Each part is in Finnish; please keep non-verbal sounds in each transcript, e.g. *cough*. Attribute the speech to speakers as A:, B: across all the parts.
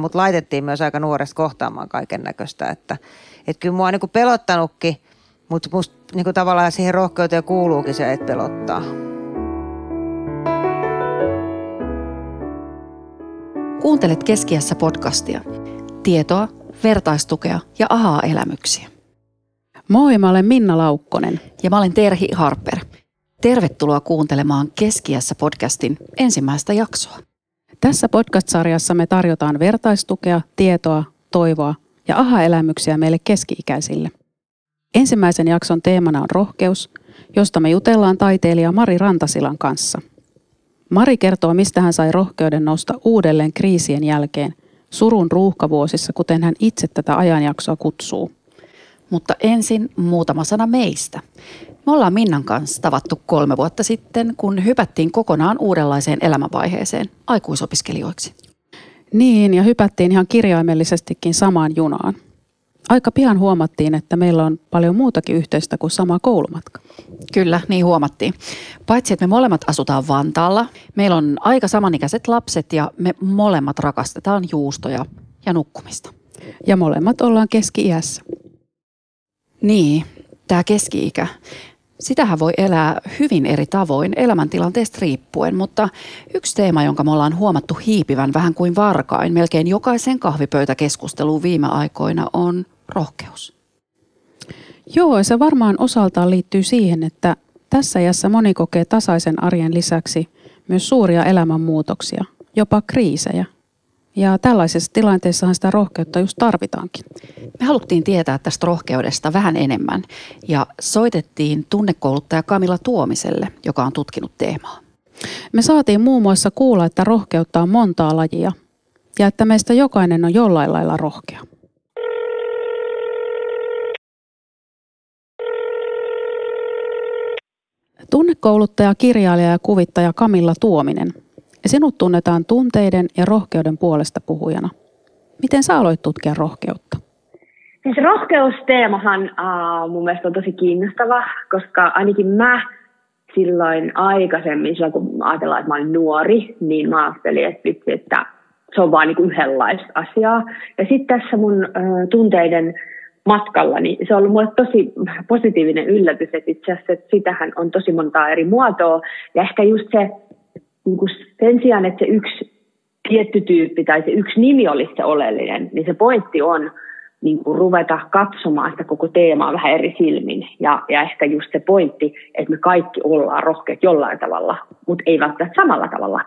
A: Mutta laitettiin myös aika nuoresta kohtaamaan kaiken näköistä, että, että kyllä mua on niin pelottanutkin, mutta musta niin tavallaan siihen rohkeuteen kuuluukin se, että pelottaa.
B: Kuuntelet Keskiässä podcastia. Tietoa, vertaistukea ja ahaa-elämyksiä.
C: Moi, mä olen Minna Laukkonen.
B: Ja mä olen Terhi Harper. Tervetuloa kuuntelemaan Keskiässä podcastin ensimmäistä jaksoa.
C: Tässä podcast-sarjassa me tarjotaan vertaistukea, tietoa, toivoa ja aha-elämyksiä meille keski-ikäisille. Ensimmäisen jakson teemana on rohkeus, josta me jutellaan taiteilija Mari Rantasilan kanssa. Mari kertoo, mistä hän sai rohkeuden nousta uudelleen kriisien jälkeen, surun ruuhkavuosissa, kuten hän itse tätä ajanjaksoa kutsuu.
B: Mutta ensin muutama sana meistä. Me ollaan Minnan kanssa tavattu kolme vuotta sitten, kun hypättiin kokonaan uudenlaiseen elämänvaiheeseen aikuisopiskelijoiksi.
C: Niin, ja hypättiin ihan kirjaimellisestikin samaan junaan. Aika pian huomattiin, että meillä on paljon muutakin yhteistä kuin sama koulumatka.
B: Kyllä, niin huomattiin. Paitsi, että me molemmat asutaan Vantaalla, meillä on aika samanikäiset lapset ja me molemmat rakastetaan juustoja ja nukkumista.
C: Ja molemmat ollaan keski-iässä.
B: Niin, tämä keski-ikä. Sitähän voi elää hyvin eri tavoin elämäntilanteesta riippuen, mutta yksi teema, jonka me ollaan huomattu hiipivän vähän kuin varkain melkein jokaisen kahvipöytäkeskusteluun viime aikoina on rohkeus.
C: Joo, se varmaan osaltaan liittyy siihen, että tässä iässä moni kokee tasaisen arjen lisäksi myös suuria elämänmuutoksia, jopa kriisejä – ja tällaisessa tilanteessahan sitä rohkeutta just tarvitaankin.
B: Me haluttiin tietää tästä rohkeudesta vähän enemmän ja soitettiin tunnekouluttaja Kamilla Tuomiselle, joka on tutkinut teemaa.
C: Me saatiin muun muassa kuulla, että rohkeutta on montaa lajia ja että meistä jokainen on jollain lailla rohkea. Tunnekouluttaja, kirjailija ja kuvittaja Kamilla Tuominen ja sinut tunnetaan tunteiden ja rohkeuden puolesta puhujana. Miten sä aloit tutkia rohkeutta?
D: Siis rohkeusteemahan uh, mun mielestä on tosi kiinnostava, koska ainakin mä silloin aikaisemmin, silloin kun ajatellaan, että mä olin nuori, niin mä ajattelin, että, vitsi, että se on vaan niin yhdenlaista asiaa. Ja sitten tässä mun uh, tunteiden matkalla, niin se on ollut mulle tosi positiivinen yllätys, että itse asiassa että sitähän on tosi montaa eri muotoa. Ja ehkä just se niin kuin sen sijaan, että se yksi tietty tyyppi tai se yksi nimi olisi se oleellinen, niin se pointti on niin kuin ruveta katsomaan sitä koko teemaa vähän eri silmin. Ja, ja ehkä just se pointti, että me kaikki ollaan rohkeat jollain tavalla, mutta ei välttämättä samalla tavalla.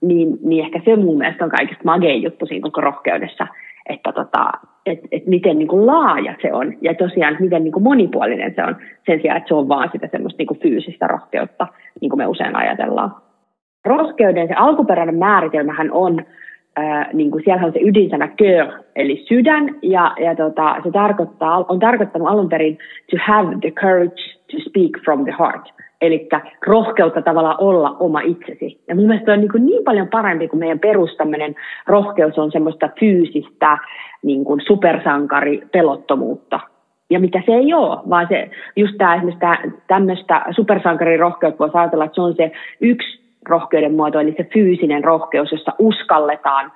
D: Niin, niin ehkä se mun mielestä on kaikista magein juttu siinä koko rohkeudessa, että tota, et, et miten niin kuin laaja se on ja tosiaan miten niin kuin monipuolinen se on sen sijaan, että se on vaan sitä semmoista niin kuin fyysistä rohkeutta, niin kuin me usein ajatellaan rohkeuden se alkuperäinen määritelmähän on, äh, niin kuin siellä on se ydinsana cœur, eli sydän, ja, ja tota, se tarkoittaa, on tarkoittanut alun perin to have the courage to speak from the heart. Eli rohkeutta tavallaan olla oma itsesi. Ja mun mielestä on niin, kuin niin paljon parempi, kuin meidän perustaminen rohkeus on semmoista fyysistä niin kuin supersankari pelottomuutta. Ja mitä se ei ole, vaan se, just tämä esimerkiksi tämmöistä supersankarirohkeutta voisi ajatella, että se on se yksi rohkeuden muoto, eli se fyysinen rohkeus, jossa uskalletaan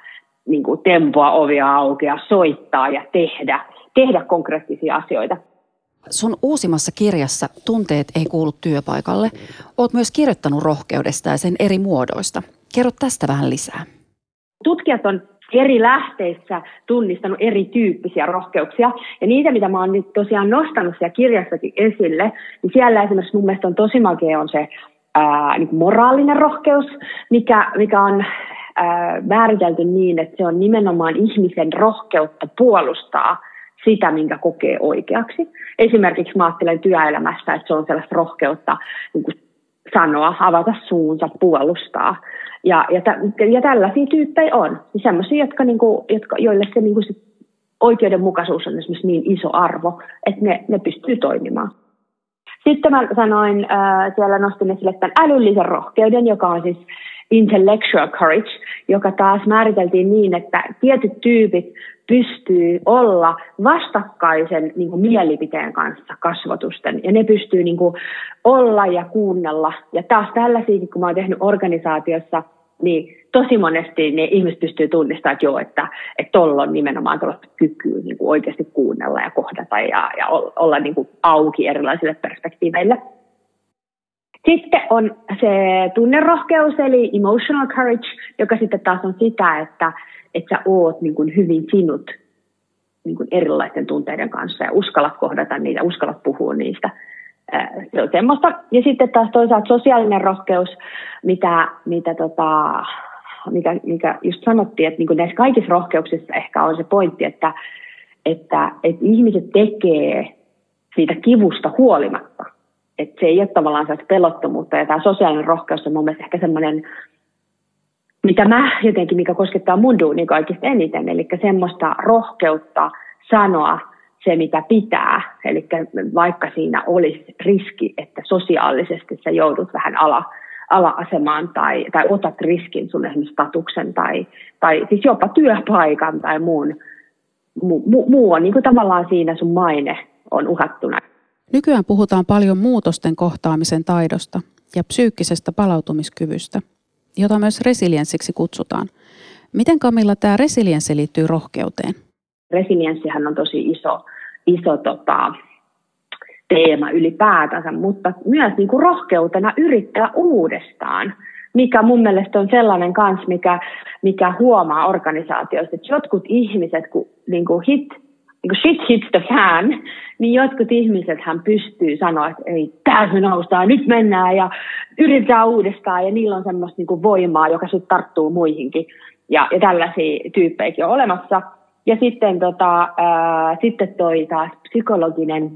D: niin kuin tempoa ovia auki ja soittaa ja tehdä, tehdä konkreettisia asioita.
B: Sun uusimmassa kirjassa Tunteet ei kuulu työpaikalle oot myös kirjoittanut rohkeudesta ja sen eri muodoista. Kerro tästä vähän lisää.
D: Tutkijat on eri lähteissä tunnistanut erityyppisiä rohkeuksia. Ja niitä, mitä mä oon nyt tosiaan nostanut siellä kirjassakin esille, niin siellä esimerkiksi mun mielestä on tosi makea on se ää, niin moraalinen rohkeus, mikä, mikä on ää, määritelty niin, että se on nimenomaan ihmisen rohkeutta puolustaa sitä, minkä kokee oikeaksi. Esimerkiksi mä ajattelen työelämästä, että se on sellaista rohkeutta niin kuin sanoa, avata suunsa, puolustaa. Ja, ja, ja tällaisia tyyppejä on. Niin sellaisia, jotka, niin kuin, jotka, joille se, niin kuin se oikeudenmukaisuus on esimerkiksi niin iso arvo, että ne, ne pystyy toimimaan. Sitten mä sanoin, äh, siellä nostin esille tämän älyllisen rohkeuden, joka on siis intellectual courage, joka taas määriteltiin niin, että tietyt tyypit pystyy olla vastakkaisen niin kuin mielipiteen kanssa kasvotusten. Ja ne pystyy niin kuin, olla ja kuunnella. Ja taas tällaisia, kun mä oon tehnyt organisaatiossa niin tosi monesti ne ihmiset pystyy tunnistamaan, että joo, että tuolla on nimenomaan tuollaista kykyä niin kuin oikeasti kuunnella ja kohdata ja, ja olla niin kuin auki erilaisille perspektiiveille. Sitten on se tunnerohkeus, eli emotional courage, joka sitten taas on sitä, että, että sä oot niin kuin hyvin sinut niin kuin erilaisten tunteiden kanssa ja uskallat kohdata niitä, uskallat puhua niistä. Se on semmoista. Ja sitten taas toisaalta sosiaalinen rohkeus, mitä, mitä tota, mikä, mikä just sanottiin, että niin kuin näissä kaikissa rohkeuksissa ehkä on se pointti, että, että, että ihmiset tekee siitä kivusta huolimatta. Että se ei ole tavallaan sellaista pelottomuutta. Ja tämä sosiaalinen rohkeus on mun mielestä ehkä semmoinen, mitä mä jotenkin, mikä koskettaa mun duunia kaikista eniten. Eli semmoista rohkeutta sanoa se, mitä pitää. Eli vaikka siinä olisi riski, että sosiaalisesti sä joudut vähän ala, ala-asemaan tai, tai otat riskin sun esimerkiksi statuksen tai, tai siis jopa työpaikan tai muun. Mu, mu, muu on niin kuin tavallaan siinä sun maine on uhattuna.
C: Nykyään puhutaan paljon muutosten kohtaamisen taidosta ja psyykkisestä palautumiskyvystä, jota myös resilienssiksi kutsutaan. Miten Kamilla tämä resilienssi liittyy rohkeuteen?
D: Resilienssihän on tosi iso, iso tota, teema ylipäätänsä, mutta myös niin kuin rohkeutena yrittää uudestaan, mikä mun mielestä on sellainen kans, mikä, mikä huomaa organisaatioissa, että jotkut ihmiset, kun niin kuin hit, niin kuin shit hits the fan, niin jotkut ihmiset hän pystyy sanoa, että ei, täysin noustaan, nyt mennään ja yritetään uudestaan ja niillä on semmoista niin kuin voimaa, joka sitten tarttuu muihinkin. Ja, ja tällaisia tyyppejä on olemassa. Ja sitten, tota, ää, sitten toi taas psykologinen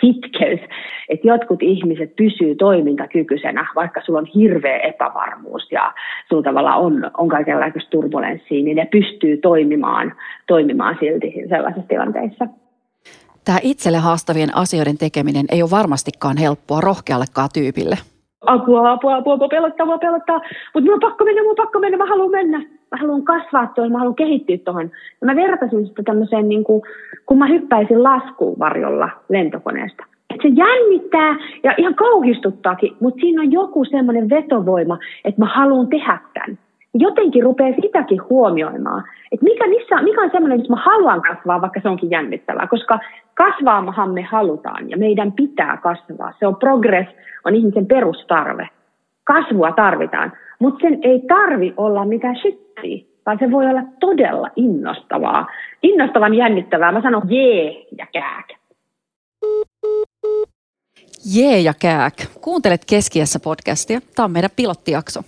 D: sitkeys, että jotkut ihmiset pysyy toimintakykyisenä, vaikka sulla on hirveä epävarmuus ja sulla tavallaan on, on kaikenlaista turbulenssia, niin ne pystyy toimimaan, toimimaan silti sellaisissa tilanteissa.
B: Tämä itselle haastavien asioiden tekeminen ei ole varmastikaan helppoa rohkeallekaan tyypille.
D: Apua, apua, apua, apua pelottaa, apua pelottaa. Mutta mun on pakko mennä, mun on pakko mennä, mä haluan mennä. Mä haluan kasvaa tuohon, mä haluan kehittyä tuohon. Ja mä vertaisin sitä tämmöiseen, niin kuin, kun mä hyppäisin laskuvarjolla lentokoneesta. Et se jännittää ja ihan kauhistuttaakin, mutta siinä on joku semmoinen vetovoima, että mä haluan tehdä tämän jotenkin rupeaa sitäkin huomioimaan, että mikä, missä, mikä on semmoinen, missä mä haluan kasvaa, vaikka se onkin jännittävää, koska kasvaamahan me halutaan ja meidän pitää kasvaa. Se on progress, on ihmisen perustarve. Kasvua tarvitaan, mutta sen ei tarvi olla mitään shittiä, vaan se voi olla todella innostavaa. Innostavan jännittävää. Mä sanon jee ja kääk.
B: Jee ja kääk. Kuuntelet Keskiässä podcastia. Tämä on meidän pilottijakso.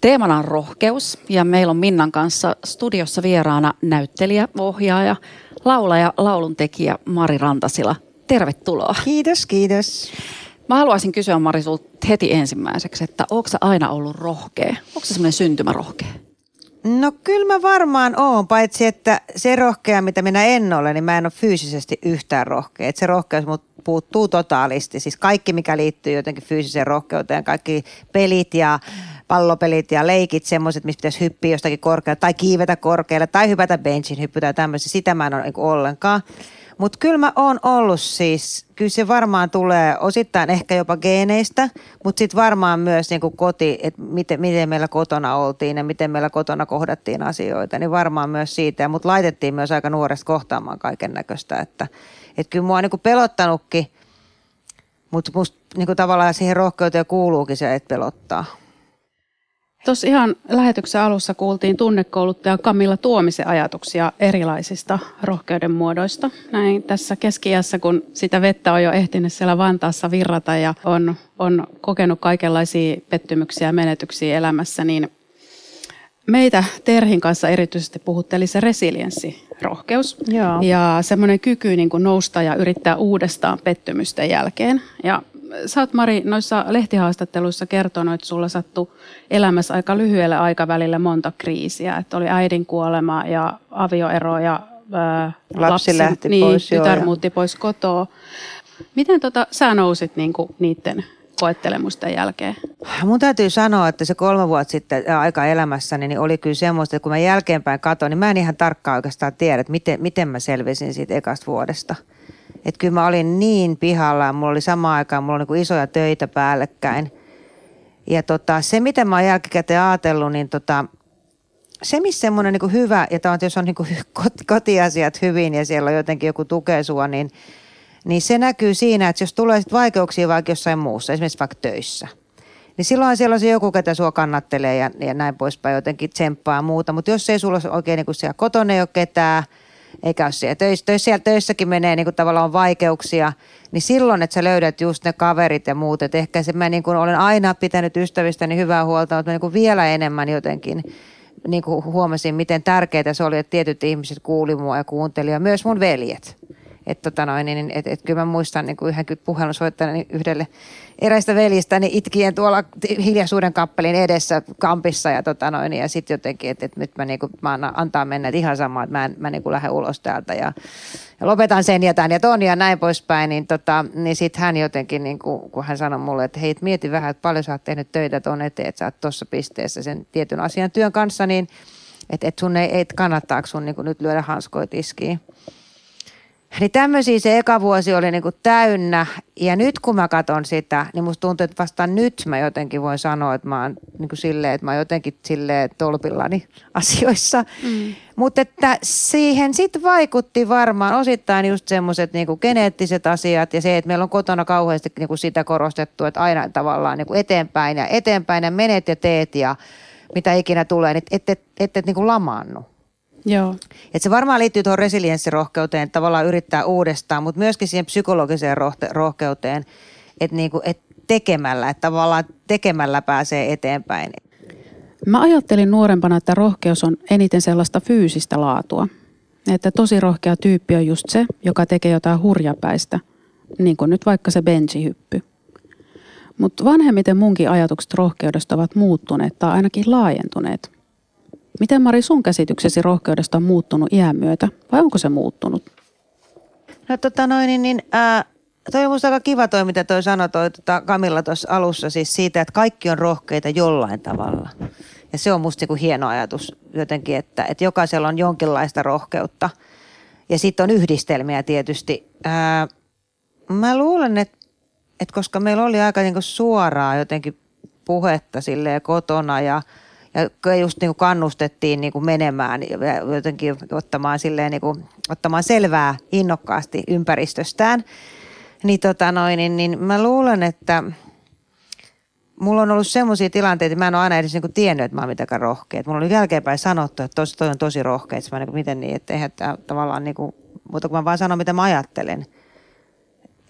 B: Teemana on rohkeus ja meillä on Minnan kanssa studiossa vieraana näyttelijä, ohjaaja, laulaja, lauluntekijä Mari Rantasila. Tervetuloa.
A: Kiitos, kiitos.
B: Mä haluaisin kysyä Mari heti ensimmäiseksi, että onko aina ollut rohkea? Onko se semmoinen syntymärohkea?
A: No kyllä mä varmaan oon, paitsi että se rohkea, mitä minä en ole, niin mä en ole fyysisesti yhtään rohkea. Että se rohkeus mut puuttuu totaalisti. Siis kaikki, mikä liittyy jotenkin fyysiseen rohkeuteen, kaikki pelit ja pallopelit ja leikit, semmoiset, missä pitäisi hyppiä jostakin korkealle tai kiivetä korkealle tai hypätä benchin hyppytä tämmöisiä. Sitä mä en ole niin ollenkaan. Mutta kyllä mä oon ollut siis, kyllä se varmaan tulee osittain ehkä jopa geeneistä, mutta sitten varmaan myös niin kuin koti, että miten, miten meillä kotona oltiin ja miten meillä kotona kohdattiin asioita, niin varmaan myös siitä. Mutta laitettiin myös aika nuoresta kohtaamaan kaiken näköistä, että, että kyllä mua on niin kuin pelottanutkin, mutta musta niin kuin tavallaan siihen rohkeuteen kuuluukin se, että pelottaa.
C: Tuossa ihan lähetyksen alussa kuultiin tunnekouluttaja Kamilla Tuomisen ajatuksia erilaisista rohkeuden muodoista. Näin tässä keski kun sitä vettä on jo ehtinyt siellä Vantaassa virrata ja on, on kokenut kaikenlaisia pettymyksiä ja menetyksiä elämässä, niin meitä Terhin kanssa erityisesti puhutteli se resilienssi, rohkeus Joo. ja semmoinen kyky niin kuin nousta ja yrittää uudestaan pettymysten jälkeen. Ja sä oot Mari noissa lehtihaastatteluissa kertonut, että sulla sattui elämässä aika lyhyellä aikavälillä monta kriisiä. Että oli äidin kuolema ja avioero ja
A: ää, lapsi, lapsi lähti
C: niin,
A: pois.
C: Tytär joo, muutti pois kotoa. Miten tota, sä nousit niinku niiden koettelemusten jälkeen?
A: Mun täytyy sanoa, että se kolme vuotta sitten aika elämässäni niin oli kyllä semmoista, että kun mä jälkeenpäin katsoin, niin mä en ihan tarkkaan oikeastaan tiedä, että miten, miten mä selvisin siitä ekasta vuodesta. Että kyllä mä olin niin pihalla ja mulla oli samaan aikaan mulla oli niin isoja töitä päällekkäin. Ja tota, se, mitä mä oon jälkikäteen ajatellut, niin tota, se, missä semmoinen niin hyvä, ja tämä on, jos on *laughs* niin kotiasiat hyvin ja siellä on jotenkin joku tukee sua, niin, niin se näkyy siinä, että jos tulee sit vaikeuksia vaikka jossain muussa, esimerkiksi vaikka töissä, niin silloin siellä on se joku, ketä sua kannattelee ja, ja näin poispäin, jotenkin tsemppaa ja muuta. Mutta jos ei sulla oikein niin kuin siellä kotona ei ole ketään, eikä ole siellä töissä, töissä, siellä töissäkin menee niin kuin tavallaan vaikeuksia, niin silloin, että sä löydät just ne kaverit ja muut, että ehkä se mä niin kuin olen aina pitänyt ystävistäni hyvää huolta, mutta niin kuin vielä enemmän jotenkin niin kuin huomasin, miten tärkeää se oli, että tietyt ihmiset kuuli mua ja kuunteli ja myös mun veljet. Että tota noin, niin, et, et kyllä mä muistan niin kuin yhden puhelun soittaneen yhdelle eräistä veljistä niin itkien tuolla hiljaisuuden kappelin edessä kampissa ja, tota noin, ja sitten jotenkin, että, että nyt mä, niin kuin, mä antaa mennä, ihan sama, että mä, en, mä niin kuin lähden ulos täältä ja, ja lopetan sen ja tämän ja ton ja näin poispäin, niin, tota, niin sitten hän jotenkin, niin kuin, kun hän sanoi mulle, että hei, mieti vähän, että paljon sä oot tehnyt töitä tuon eteen, että sä oot tuossa pisteessä sen tietyn asian työn kanssa, niin että et sun ei, et kannattaako sun niin kuin nyt lyödä hanskoit iskiin. Niin tämmöisiä se eka vuosi oli niinku täynnä. Ja nyt kun mä katson sitä, niin musta tuntuu, että vasta nyt mä jotenkin voin sanoa, että mä oon niinku silleen, että mä oon jotenkin silleen tolpillani *laughs* asioissa. Mm. Mutta että siihen sitten vaikutti varmaan osittain just semmoiset niinku geneettiset asiat ja se, että meillä on kotona kauheasti niinku sitä korostettu, että aina tavallaan niinku eteenpäin ja eteenpäin ja menet ja teet ja mitä ikinä tulee, niin et, et, et, et niinku lamaannu.
C: Joo.
A: Et se varmaan liittyy tuohon resilienssirohkeuteen, että tavallaan yrittää uudestaan, mutta myöskin siihen psykologiseen rohkeuteen, että niinku, et tekemällä, että tavallaan tekemällä pääsee eteenpäin.
C: Mä ajattelin nuorempana, että rohkeus on eniten sellaista fyysistä laatua. Että tosi rohkea tyyppi on just se, joka tekee jotain hurjapäistä, niin kuin nyt vaikka se benchihyppy. Mutta vanhemmiten munkin ajatukset rohkeudesta ovat muuttuneet tai ainakin laajentuneet – Miten Mari sun käsityksesi rohkeudesta on muuttunut iän myötä vai onko se muuttunut?
A: No tota noin, niin, niin ää, toi on aika kiva toi, mitä toi sanoi toi tota Kamilla tuossa alussa, siis siitä, että kaikki on rohkeita jollain tavalla. Ja se on musta niinku hieno ajatus jotenkin, että, että jokaisella on jonkinlaista rohkeutta. Ja sitten on yhdistelmiä tietysti. Ää, mä luulen, että, että koska meillä oli aika niinku suoraa jotenkin puhetta silleen kotona ja – ja just niin kuin kannustettiin niin kuin menemään ja jotenkin ottamaan, silleen niin kuin, ottamaan selvää innokkaasti ympäristöstään. Niin, tota noin, niin, niin mä luulen, että mulla on ollut semmoisia tilanteita, että mä en ole aina edes niin kuin tiennyt, että mä oon mitenkään rohkea. Mulla oli jälkeenpäin sanottu, että tos, toi on tosi rohkea. Mä niin kuin, miten niin, että eihän tämä tavallaan kuin, mutta kun mä vaan sanon, mitä mä ajattelen –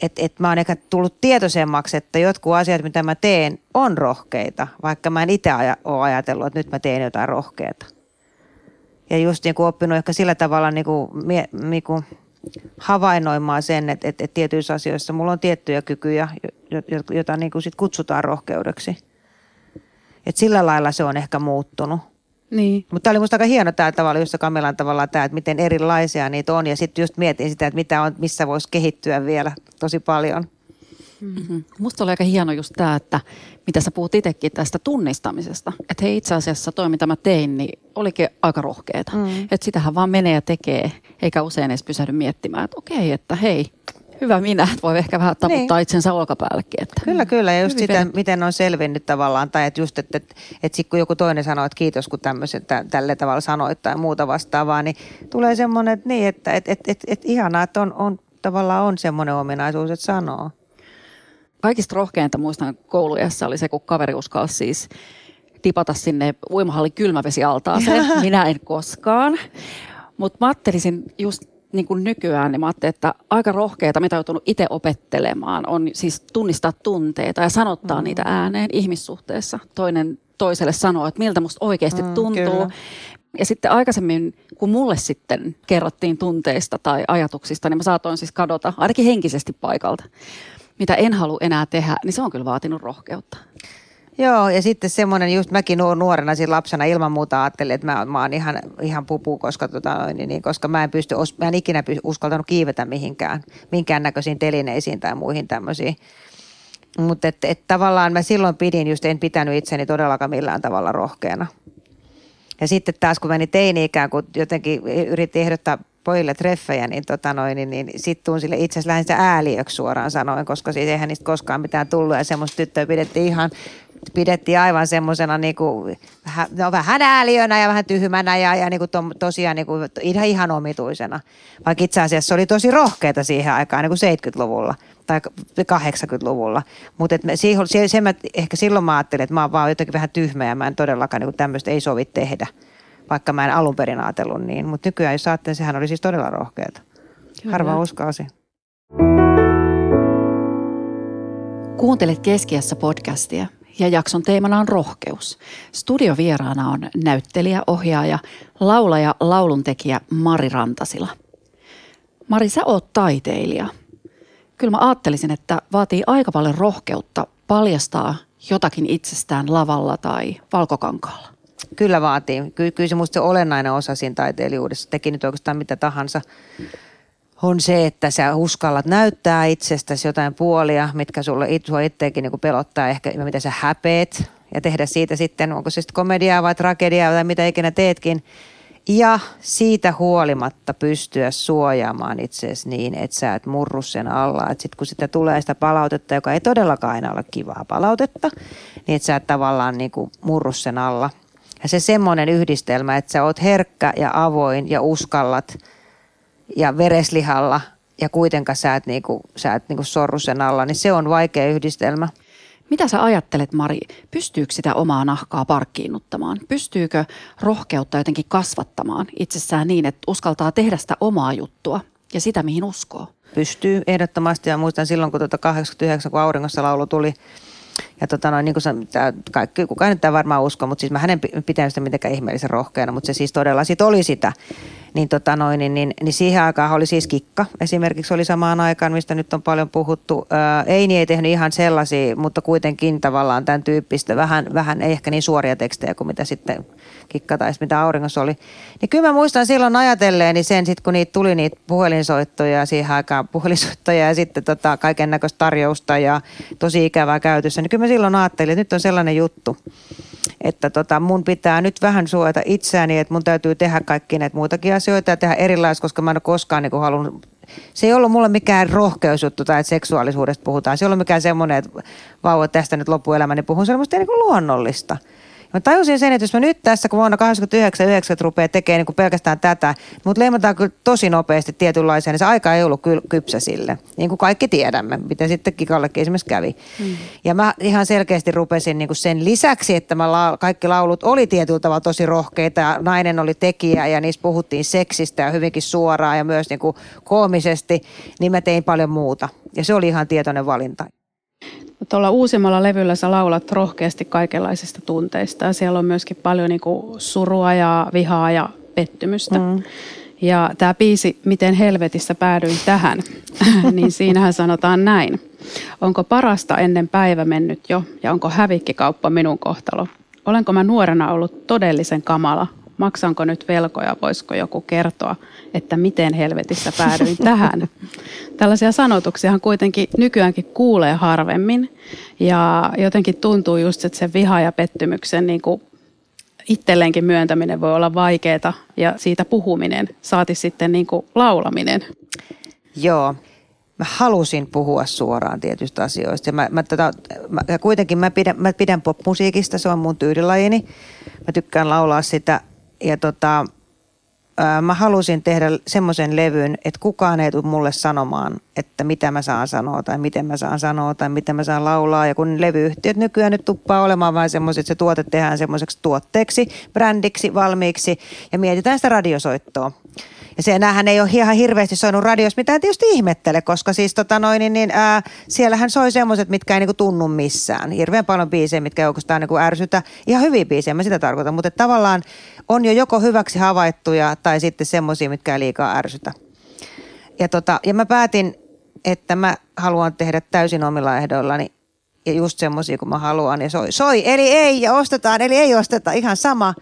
A: että et mä oon ehkä tullut tietoisemmaksi, että jotkut asiat, mitä mä teen, on rohkeita, vaikka mä en itse aja, ole ajatellut, että nyt mä teen jotain rohkeata. Ja just niin kuin oppinut ehkä sillä tavalla niin kuin, niin kuin havainnoimaan sen, että, että, että tietyissä asioissa mulla on tiettyjä kykyjä, joita niin kuin sit kutsutaan rohkeudeksi. Et sillä lailla se on ehkä muuttunut.
C: Niin.
A: Mutta tämä oli minusta aika hieno tämä tavalla, jossa Kamelan tavalla tämä, että miten erilaisia niitä on. Ja sitten just mietin sitä, että mitä on, missä voisi kehittyä vielä tosi paljon.
B: Mm-hmm. Musta oli aika hieno just tämä, että mitä sä puhut itsekin tästä tunnistamisesta. Että hei itse asiassa toi, mitä mä tein, niin olikin aika rohkeeta. Mm. Että sitähän vaan menee ja tekee, eikä usein edes pysähdy miettimään, että okei, että hei, hyvä minä, että voi ehkä vähän taputtaa niin. itsensä olkapäällekin. Että
A: kyllä, kyllä. Ja just sitä, miten on selvinnyt tavallaan. Tai että just, että, että, että sit kun joku toinen sanoo, että kiitos kun tämmöisen, tälle tavalla sanoit tai muuta vastaavaa, niin tulee semmoinen, että niin, että että että että, että ihanaa, että on, on, tavallaan on semmoinen ominaisuus, että sanoo.
B: Kaikista rohkeinta muistan koulujassa oli se, kun kaveri uskalsi siis tipata sinne uimahallin kylmävesialtaaseen. *laughs* Minä en koskaan. Mutta mä ajattelisin just niin kuin nykyään, niin mä ajattelin, että aika rohkeita, mitä on joutunut itse opettelemaan, on siis tunnistaa tunteita ja sanottaa mm. niitä ääneen ihmissuhteessa. Toinen toiselle sanoo, että miltä musta oikeasti mm, tuntuu. Kyllä. Ja sitten aikaisemmin, kun mulle sitten kerrottiin tunteista tai ajatuksista, niin mä saatoin siis kadota ainakin henkisesti paikalta. Mitä en halua enää tehdä, niin se on kyllä vaatinut rohkeutta.
A: Joo, ja sitten semmoinen, just mäkin nuorena siinä lapsena ilman muuta ajattelin, että mä, mä oon ihan, ihan pupu, koska, tota, niin, niin, koska mä en, pysty, mä en ikinä pysty, uskaltanut kiivetä mihinkään, minkään näköisiin telineisiin tai muihin tämmöisiin. Mutta et, et, tavallaan mä silloin pidin, just en pitänyt itseni todellakaan millään tavalla rohkeana. Ja sitten taas kun meni teini-ikään, kun jotenkin yritti ehdottaa pojille treffejä, niin, tota noin, niin, niin sitten tuun sille itse asiassa lähinnä ääliöksi suoraan sanoen, koska siis eihän niistä koskaan mitään tullut ja semmoista tyttöä pidettiin ihan pidettiin aivan semmoisena niinku, vähän, no, vähän ääliönä ja vähän tyhmänä ja, ja niinku to, tosiaan niinku, ihan, ihan omituisena. Vaikka itse asiassa se oli tosi rohkeita siihen aikaan niinku 70-luvulla tai 80-luvulla. Mutta se, se mä, ehkä silloin mä ajattelin, että mä oon vaan jotenkin vähän tyhmä ja mä en todellakaan niinku tämmöistä ei sovi tehdä. Vaikka mä en alun perin ajatellut niin. Mutta nykyään jos ajattelen, sehän oli siis todella rohkeata. Harva uskalsi.
B: Kuuntelet Keskiässä podcastia ja jakson teemana on rohkeus. Studiovieraana on näyttelijä, ohjaaja, laulaja, lauluntekijä Mari Rantasila. Mari, sä oot taiteilija. Kyllä mä ajattelisin, että vaatii aika paljon rohkeutta paljastaa jotakin itsestään lavalla tai valkokankaalla.
A: Kyllä vaatii. Kyllä, kyllä se musta se olennainen osa siinä taiteilijuudessa. Teki nyt oikeastaan mitä tahansa on se, että sä uskallat näyttää itsestäsi jotain puolia, mitkä sulle sua itseäkin niin pelottaa, ehkä mitä sä häpeet, ja tehdä siitä sitten, onko se sitten komediaa vai tragediaa tai mitä ikinä teetkin, ja siitä huolimatta pystyä suojaamaan itseäsi niin, että sä et murru sen alla. Että sitten kun sitä tulee sitä palautetta, joka ei todellakaan aina ole kivaa palautetta, niin että sä et tavallaan niin kuin murru sen alla. Ja se semmoinen yhdistelmä, että sä oot herkkä ja avoin ja uskallat – ja vereslihalla ja kuitenkaan sä et, niinku, sä et niinku sorru sen alla, niin se on vaikea yhdistelmä.
B: Mitä sä ajattelet, Mari? Pystyykö sitä omaa nahkaa parkkiinnuttamaan? Pystyykö rohkeutta jotenkin kasvattamaan itsessään niin, että uskaltaa tehdä sitä omaa juttua ja sitä, mihin uskoo?
A: Pystyy ehdottomasti ja muistan silloin, kun tuota 89, kun Auringossa laulu tuli, ja tota noin, niin kuin san, kaikki, kukaan nyt tämä varmaan usko, mutta siis mä hänen pitänyt sitä mitenkään ihmeellisen rohkeana, mutta se siis todella sit oli sitä niin, tota noin, niin, niin, niin siihen aikaan oli siis Kikka esimerkiksi oli samaan aikaan, mistä nyt on paljon puhuttu. Ää, Eini ei tehnyt ihan sellaisia, mutta kuitenkin tavallaan tämän tyyppistä, vähän, vähän ei ehkä niin suoria tekstejä kuin mitä sitten Kikka tai mitä Auringossa oli. Niin kyllä mä muistan silloin ajatelleeni sen, sit kun niitä tuli niitä puhelinsoittoja siihen aikaan, puhelinsoittoja ja sitten tota, kaiken näköistä tarjousta ja tosi ikävää käytössä, niin kyllä silloin ajattelin, että nyt on sellainen juttu, että tota, mun pitää nyt vähän suojata itseäni, että mun täytyy tehdä kaikki näitä muitakin asioita ja tehdä erilaisia, koska mä en ole koskaan niin halunnut se ei ollut mulle mikään rohkeusjuttu tai että seksuaalisuudesta puhutaan. Se ei ollut mikään semmoinen, että vauva tästä nyt loppuelämäni puhun. Se oli musta niin kuin luonnollista. Mä tajusin sen, että jos mä nyt tässä, kun vuonna 89 90 rupeaa tekemään niin pelkästään tätä, mutta leimataan kyllä tosi nopeasti tietynlaisia, niin se aika ei ollut kyllä kypsä sille. Niin kuin kaikki tiedämme, mitä sitten Kikallekin esimerkiksi kävi. Mm. Ja mä ihan selkeästi rupesin niin kuin sen lisäksi, että mä la- kaikki laulut oli tietyllä tavalla tosi rohkeita ja nainen oli tekijä ja niissä puhuttiin seksistä ja hyvinkin suoraan ja myös niin kuin koomisesti, niin mä tein paljon muuta. Ja se oli ihan tietoinen valinta.
C: Tuolla uusimmalla levyllä sä laulat rohkeasti kaikenlaisista tunteista ja siellä on myöskin paljon niin kuin surua ja vihaa ja pettymystä. Mm. Ja tämä biisi, miten helvetissä päädyin tähän, *laughs* niin siinähän sanotaan näin. Onko parasta ennen päivä mennyt jo ja onko hävikkikauppa minun kohtalo? Olenko mä nuorena ollut todellisen kamala? Maksanko nyt velkoja? Voisiko joku kertoa, että miten helvetissä päädyin tähän? Tällaisia sanotuksiahan kuitenkin nykyäänkin kuulee harvemmin. Ja jotenkin tuntuu just, että se viha ja pettymyksen niin kuin itselleenkin myöntäminen voi olla vaikeaa ja siitä puhuminen, saati sitten niin kuin laulaminen.
A: Joo, mä halusin puhua suoraan tietystä asioista. Ja mä, mä, tota, mä, kuitenkin mä pidän, mä pidän popmusiikista, se on mun tyylilajini. Mä tykkään laulaa sitä ja tota, mä halusin tehdä semmoisen levyn, että kukaan ei tule mulle sanomaan, että mitä mä saan sanoa tai miten mä saan sanoa tai miten mä saan laulaa. Ja kun levyyhtiöt nykyään nyt tuppaa olemaan vain semmoiset, että se tuote tehdään semmoiseksi tuotteeksi, brändiksi, valmiiksi ja mietitään sitä radiosoittoa. Ja se näähän ei ole ihan hirveästi soinut radios, mitä en tietysti ihmettele, koska siis tota noin, niin, niin ää, siellähän soi semmoiset, mitkä ei niinku tunnu missään. Hirveän paljon biisejä, mitkä ei oikeastaan niinku ärsytä. Ihan hyviä biisejä, mä sitä tarkoitan, mutta tavallaan on jo joko hyväksi havaittuja tai sitten semmoisia, mitkä ei liikaa ärsytä. Ja, tota, ja mä päätin, että mä haluan tehdä täysin omilla ehdoillani ja just semmoisia kuin mä haluan ja soi, soi, eli ei ja ostetaan, eli ei osteta, ihan sama.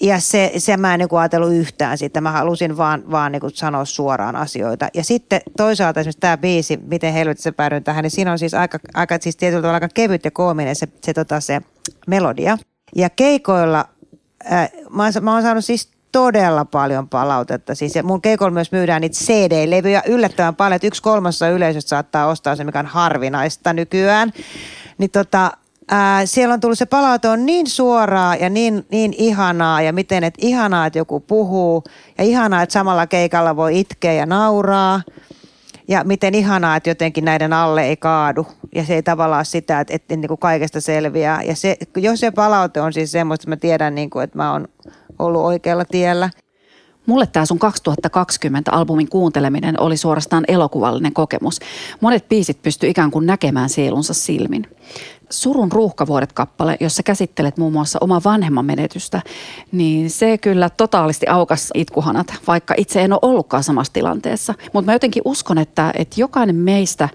A: Ja se, se mä en niin ajatellut yhtään sitä. Mä halusin vaan, vaan niin sanoa suoraan asioita. Ja sitten toisaalta esimerkiksi tämä biisi, miten helvetissä päädyin tähän, niin siinä on siis aika, aika siis tietyllä tavalla aika kevyt ja koominen se, se, tota, se melodia. Ja keikoilla, ää, mä, oon, mä oon saanut siis todella paljon palautetta. Siis mun keikolla myös myydään niitä CD-levyjä yllättävän paljon, että yksi kolmassa yleisöstä saattaa ostaa se, mikä on harvinaista nykyään. Niin tota, ää, siellä on tullut se palaute on niin suoraa ja niin, niin ihanaa ja miten, että ihanaa, että joku puhuu ja ihanaa, että samalla keikalla voi itkeä ja nauraa ja miten ihanaa, että jotenkin näiden alle ei kaadu ja se ei tavallaan sitä, että, että niin kuin kaikesta selviää. Ja se, jos se palaute on siis semmoista, että mä tiedän, niin kuin, että mä oon ollut oikealla tiellä.
B: Mulle tämä sun 2020 albumin kuunteleminen oli suorastaan elokuvallinen kokemus. Monet biisit pysty ikään kuin näkemään sielunsa silmin. Surun ruuhkavuodet-kappale, jossa käsittelet muun muassa oma vanhemman menetystä, niin se kyllä totaalisti aukas itkuhanat, vaikka itse en ole ollutkaan samassa tilanteessa. Mutta mä jotenkin uskon, että, että jokainen meistä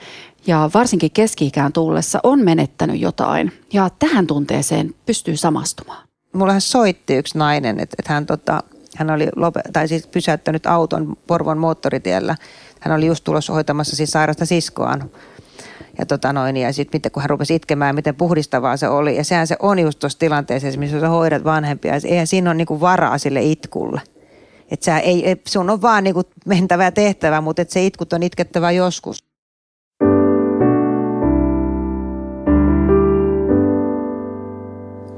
B: ja varsinkin keski-ikään tullessa on menettänyt jotain. Ja tähän tunteeseen pystyy samastumaan.
A: Mullahan soitti yksi nainen, että, että hän, tota, hän oli lope, tai siis pysäyttänyt auton Porvon moottoritiellä. Hän oli just tulossa hoitamassa siis sairasta siskoaan ja, tota noin, ja sitten kun hän rupesi itkemään, miten puhdistavaa se oli. Ja sehän se on just tuossa tilanteessa, missä sä hoidat vanhempia. Eihän siinä ole niinku varaa sille itkulle. Et sä ei, sun on vaan niinku mentävä tehtävä, mutta et se itkut on itkettävä joskus.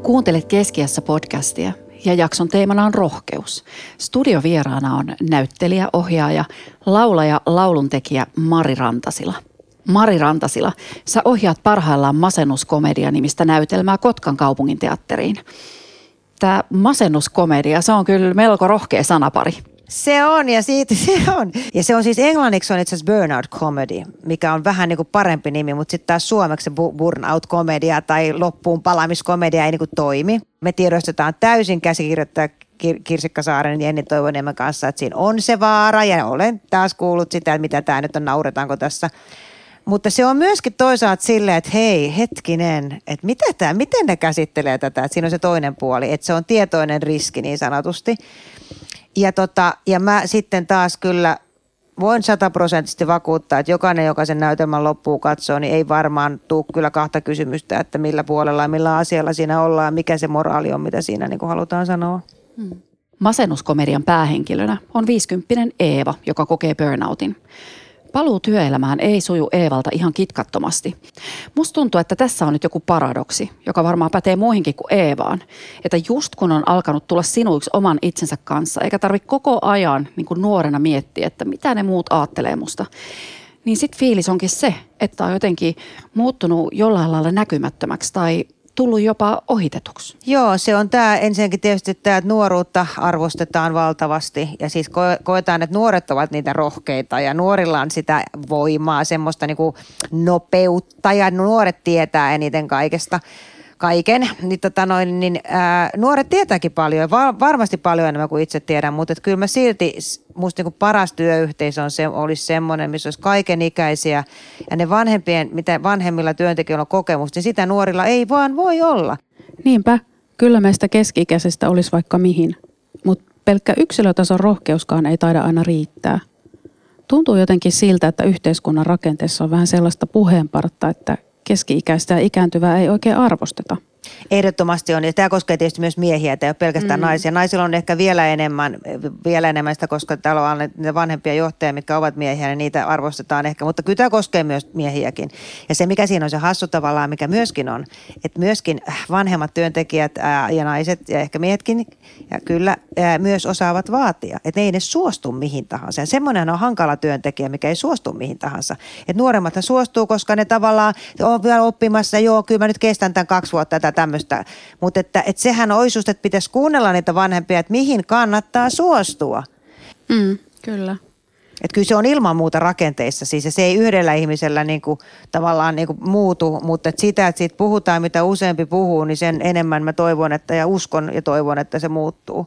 B: Kuuntelet Keskiässä podcastia ja jakson teemana on rohkeus. Studiovieraana on näyttelijä, ohjaaja, laulaja, lauluntekijä Mari Rantasila – Mari Rantasila, sä ohjaat parhaillaan Masennuskomedia-nimistä näytelmää Kotkan kaupungin teatteriin. Tämä masennuskomedia, se on kyllä melko rohkea sanapari.
A: Se on ja siitä *laughs* se on. Ja se on siis englanniksi on itse asiassa burnout comedy, mikä on vähän niin kuin parempi nimi, mutta sitten taas suomeksi burnout komedia tai loppuun palaamiskomedia ei niin kuin toimi. Me tiedostetaan täysin käsikirjoittaja Kirsikka Saaren ja Jenni Toivoniemen kanssa, että siinä on se vaara ja olen taas kuullut sitä, että mitä tämä nyt on, nauretaanko tässä. Mutta se on myöskin toisaalta silleen, että hei, hetkinen, että mitä tämä, miten ne käsittelee tätä, että siinä on se toinen puoli, että se on tietoinen riski niin sanotusti. Ja, tota, ja mä sitten taas kyllä voin sataprosenttisesti vakuuttaa, että jokainen, joka sen näytelmän loppuun katsoo, niin ei varmaan tule kyllä kahta kysymystä, että millä puolella ja millä asialla siinä ollaan, mikä se moraali on, mitä siinä niin kuin halutaan sanoa. Hmm.
B: Masennuskomedian päähenkilönä on 50 Eeva, joka kokee burnoutin paluu työelämään ei suju Eevalta ihan kitkattomasti. Musta tuntuu, että tässä on nyt joku paradoksi, joka varmaan pätee muihinkin kuin Eevaan. Että just kun on alkanut tulla sinuiksi oman itsensä kanssa, eikä tarvitse koko ajan niin kuin nuorena miettiä, että mitä ne muut aattelee musta, niin sitten fiilis onkin se, että on jotenkin muuttunut jollain lailla näkymättömäksi tai tullut jopa ohitetuksi?
A: Joo, se on tämä ensinnäkin tietysti tämä, että nuoruutta arvostetaan valtavasti. Ja siis ko- koetaan, että nuoret ovat niitä rohkeita ja nuorilla on sitä voimaa, semmoista niinku nopeutta. Ja nuoret tietää eniten kaikesta kaiken, niin, tota noin, niin ää, nuoret tietääkin paljon, va- varmasti paljon enemmän kuin itse tiedän, mutta kyllä mä silti, musta niin paras työyhteisö on se, olisi semmoinen, missä olisi kaikenikäisiä ja ne vanhempien, mitä vanhemmilla työntekijöillä on kokemusta, niin sitä nuorilla ei vaan voi olla.
C: Niinpä, kyllä meistä keski-ikäisestä olisi vaikka mihin, mutta pelkkä yksilötason rohkeuskaan ei taida aina riittää. Tuntuu jotenkin siltä, että yhteiskunnan rakenteessa on vähän sellaista puheenpartta, että keski-ikäistä ja ikääntyvää ei oikein arvosteta.
A: Ehdottomasti on. Ja tämä koskee tietysti myös miehiä, tämä ei ole pelkästään mm. naisia. Naisilla on ehkä vielä enemmän, vielä enemmän sitä, koska täällä on niitä vanhempia johtajia, mitkä ovat miehiä, niin niitä arvostetaan ehkä. Mutta kyllä tämä koskee myös miehiäkin. Ja se, mikä siinä on se hassu tavallaan, mikä myöskin on, että myöskin vanhemmat työntekijät ja naiset ja ehkä miehetkin ja kyllä myös osaavat vaatia. Että ne ei ne suostu mihin tahansa. Ja semmoinen on hankala työntekijä, mikä ei suostu mihin tahansa. Että nuoremmat suostuu, koska ne tavallaan on vielä oppimassa, joo, kyllä mä nyt kestän tämän kaksi vuotta tätä tämmöistä. Mutta että, että sehän olisi just, että pitäisi kuunnella niitä vanhempia, että mihin kannattaa suostua.
C: Mm, kyllä.
A: Että kyllä se on ilman muuta rakenteissa, siis se ei yhdellä ihmisellä niin kuin, tavallaan niin kuin muutu, mutta että sitä, että siitä puhutaan, mitä useampi puhuu, niin sen enemmän mä toivon että, ja uskon ja toivon, että se muuttuu.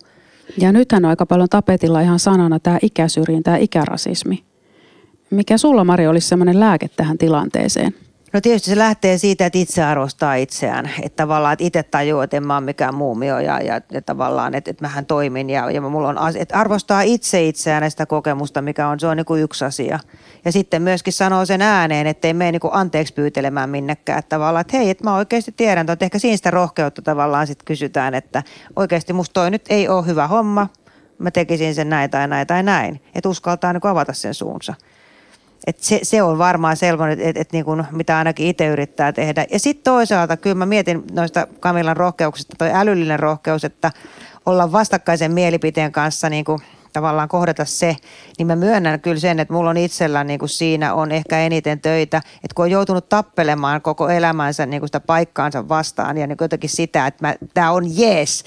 C: Ja nythän on aika paljon tapetilla ihan sanana tämä ikäsyrjintä ja ikärasismi. Mikä sulla, Mari, olisi sellainen lääke tähän tilanteeseen?
A: No tietysti se lähtee siitä, että itse arvostaa itseään. Että tavallaan, että itse tajuu, että en mä ole mikään muumio ja, ja, ja tavallaan, että, että mähän toimin ja, ja mulla on, että arvostaa itse itseään ja sitä kokemusta, mikä on, se on niin kuin yksi asia. Ja sitten myöskin sanoo sen ääneen, että ei mene niin kuin anteeksi pyytelemään minnekään. Että tavallaan, että hei, että mä oikeasti tiedän, että ehkä siinä sitä rohkeutta tavallaan sitten kysytään, että oikeasti musta toi nyt ei ole hyvä homma, mä tekisin sen näin tai näin tai näin. Että uskaltaa niin avata sen suunsa. Et se, se on varmaan sellainen, että et, niin kuin, mitä ainakin itse yrittää tehdä. Ja sitten toisaalta kyllä mä mietin noista Kamilan rohkeuksista, toi älyllinen rohkeus, että olla vastakkaisen mielipiteen kanssa niin kuin tavallaan kohdata se, niin mä myönnän kyllä sen, että mulla on itsellä niin kuin siinä on ehkä eniten töitä, että kun on joutunut tappelemaan koko elämänsä niin kuin sitä paikkaansa vastaan ja niin jotenkin sitä, että tämä on jees,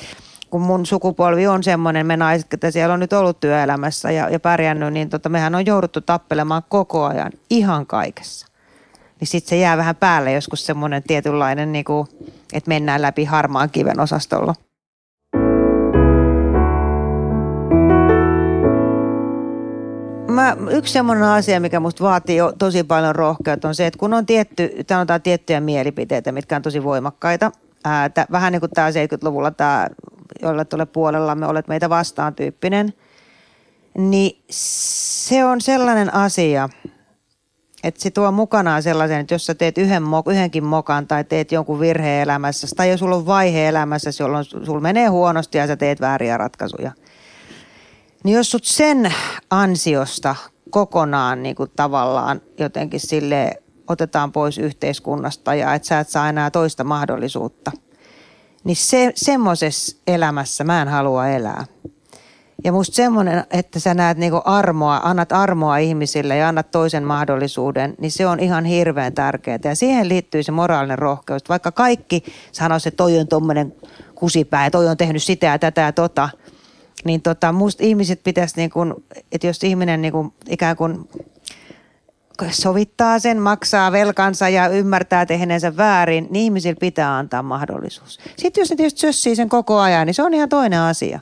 A: kun mun sukupolvi on semmoinen, me naiset, että siellä on nyt ollut työelämässä ja, ja pärjännyt, niin tota, mehän on jouduttu tappelemaan koko ajan ihan kaikessa. Niin sitten se jää vähän päälle joskus semmoinen tietynlainen, niin kuin, että mennään läpi harmaan kiven osastolla. Mä, yksi semmoinen asia, mikä musta vaatii jo tosi paljon rohkeutta, on se, että kun on tietty, sanotaan tiettyjä mielipiteitä, mitkä on tosi voimakkaita, ää, t- vähän niin kuin tämä 70-luvulla tämä jolla tuolle puolellamme olet meitä vastaan tyyppinen, niin se on sellainen asia, että se tuo mukanaan sellaisen, että jos sä teet yhden, yhdenkin mokan tai teet jonkun virheen elämässä, tai jos sulla on vaihe elämässä, jolloin sulla menee huonosti ja sä teet vääriä ratkaisuja, niin jos sut sen ansiosta kokonaan niin kuin tavallaan jotenkin sille otetaan pois yhteiskunnasta ja että sä et saa enää toista mahdollisuutta – niin se, semmoisessa elämässä mä en halua elää. Ja musta semmoinen, että sä näet niinku armoa, annat armoa ihmisille ja annat toisen mahdollisuuden, niin se on ihan hirveän tärkeää. Ja siihen liittyy se moraalinen rohkeus. Vaikka kaikki sanoisi, että toi on tuommoinen kusipää ja toi on tehnyt sitä ja tätä ja tota, niin tota, musta ihmiset pitäisi, niin kun, että jos ihminen niin kun, ikään kuin sovittaa sen, maksaa velkansa ja ymmärtää tehneensä väärin, niin ihmisillä pitää antaa mahdollisuus. Sitten jos ne tietysti sössii sen koko ajan, niin se on ihan toinen asia.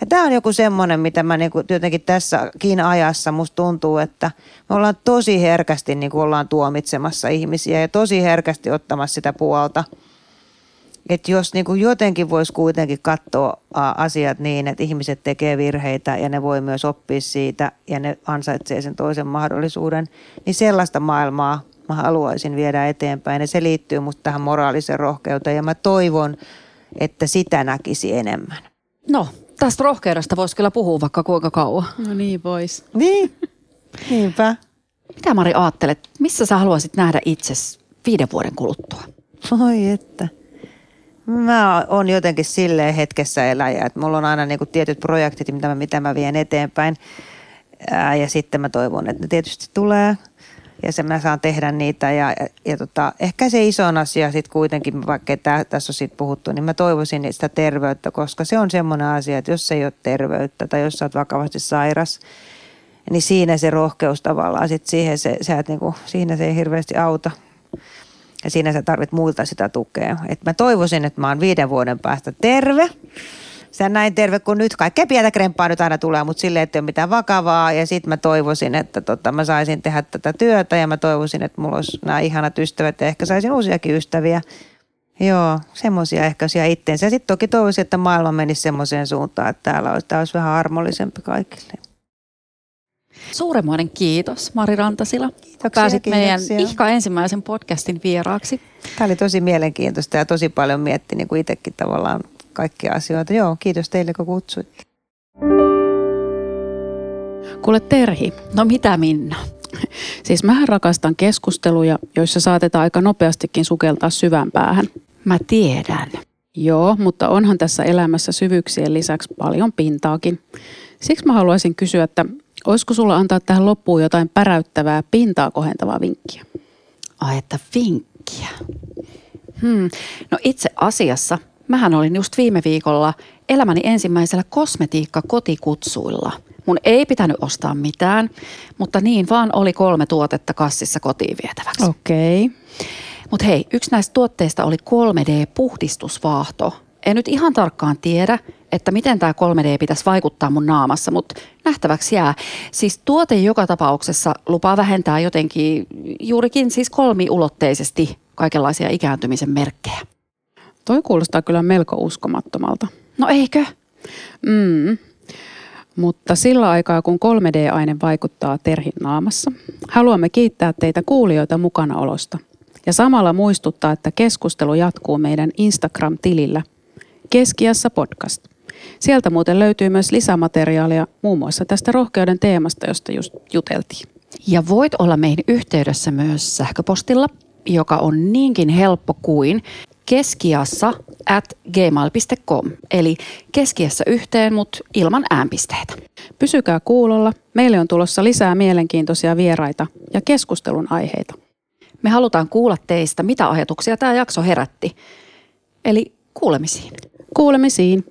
A: Ja tämä on joku semmoinen, mitä mä niin jotenkin tässäkin ajassa musta tuntuu, että me ollaan tosi herkästi niin ollaan tuomitsemassa ihmisiä ja tosi herkästi ottamassa sitä puolta – että jos niin kuin jotenkin voisi kuitenkin katsoa asiat niin, että ihmiset tekee virheitä ja ne voi myös oppia siitä ja ne ansaitsee sen toisen mahdollisuuden, niin sellaista maailmaa mä haluaisin viedä eteenpäin ja se liittyy musta tähän moraaliseen rohkeuteen ja mä toivon, että sitä näkisi enemmän.
B: No, tästä rohkeudesta voisi kyllä puhua vaikka kuinka kauan.
C: No niin vois.
A: Niin, niinpä.
B: Mitä Mari ajattelet, missä sä haluaisit nähdä itsesi viiden vuoden kuluttua?
A: Oi että. Mä oon jotenkin silleen hetkessä eläjä, että mulla on aina niin kuin tietyt projektit, mitä mä, mitä mä vien eteenpäin. Ää, ja sitten mä toivon, että ne tietysti tulee ja se mä saan tehdä niitä. Ja, ja, ja tota, ehkä se iso asia sitten kuitenkin, vaikka tää, tässä on siitä puhuttu, niin mä toivoisin sitä terveyttä, koska se on semmoinen asia, että jos ei ole terveyttä tai jos sä oot vakavasti sairas, niin siinä se rohkeus tavallaan, sit siihen se, se, että niinku, siinä se ei hirveästi auta – ja siinä sä tarvit muilta sitä tukea. Et mä toivoisin, että mä oon viiden vuoden päästä terve. Sä näin terve kuin nyt. Kaikkea pientä krempaa nyt aina tulee, mutta sille ei ole mitään vakavaa. Ja sitten mä toivoisin, että tota, mä saisin tehdä tätä työtä ja mä toivoisin, että mulla olisi nämä ihanat ystävät ja ehkä saisin uusiakin ystäviä. Joo, semmoisia ehkä siellä itteensä. Sitten toki toivoisin, että maailma menisi semmoiseen suuntaan, että täällä olisi, tää olisi vähän armollisempi kaikille.
B: Suuremmoinen kiitos Mari Rantasila.
A: Kiitoksia,
B: Pääsit
A: kiitoksia.
B: meidän ihka ensimmäisen podcastin vieraaksi.
A: Tämä oli tosi mielenkiintoista ja tosi paljon mietti niin kuin itsekin tavallaan kaikkia asioita. Joo, kiitos teille kun kutsuitte.
C: Kuule Terhi,
B: No mitä Minna?
C: siis mähän rakastan keskusteluja, joissa saatetaan aika nopeastikin sukeltaa syvään päähän.
B: Mä tiedän.
C: Joo, mutta onhan tässä elämässä syvyyksien lisäksi paljon pintaakin. Siksi mä haluaisin kysyä, että olisiko sulla antaa tähän loppuun jotain päräyttävää, pintaa kohentavaa vinkkiä?
B: Ai että vinkkiä. Hmm. No itse asiassa, mähän olin just viime viikolla elämäni ensimmäisellä kosmetiikka-kotikutsuilla. Mun ei pitänyt ostaa mitään, mutta niin vaan oli kolme tuotetta kassissa kotiin vietäväksi.
C: Okei. Okay.
B: Mutta hei, yksi näistä tuotteista oli 3D-puhdistusvaahto. En nyt ihan tarkkaan tiedä, että miten tämä 3D pitäisi vaikuttaa mun naamassa, mutta nähtäväksi jää. Siis tuote joka tapauksessa lupaa vähentää jotenkin juurikin siis kolmiulotteisesti kaikenlaisia ikääntymisen merkkejä.
C: Toi kuulostaa kyllä melko uskomattomalta.
B: No eikö?
C: Mm. Mutta sillä aikaa, kun 3D-aine vaikuttaa Terhin naamassa, haluamme kiittää teitä kuulijoita mukanaolosta. Ja samalla muistuttaa, että keskustelu jatkuu meidän Instagram-tilillä Keskiässä podcast. Sieltä muuten löytyy myös lisämateriaalia muun muassa tästä rohkeuden teemasta, josta just juteltiin.
B: Ja voit olla meihin yhteydessä myös sähköpostilla, joka on niinkin helppo kuin keskiassa at gmail.com, eli keskiässä yhteen, mutta ilman äänpisteitä.
C: Pysykää kuulolla. Meille on tulossa lisää mielenkiintoisia vieraita ja keskustelun aiheita.
B: Me halutaan kuulla teistä, mitä ajatuksia tämä jakso herätti. Eli kuulemisiin.
C: Kuulemisiin.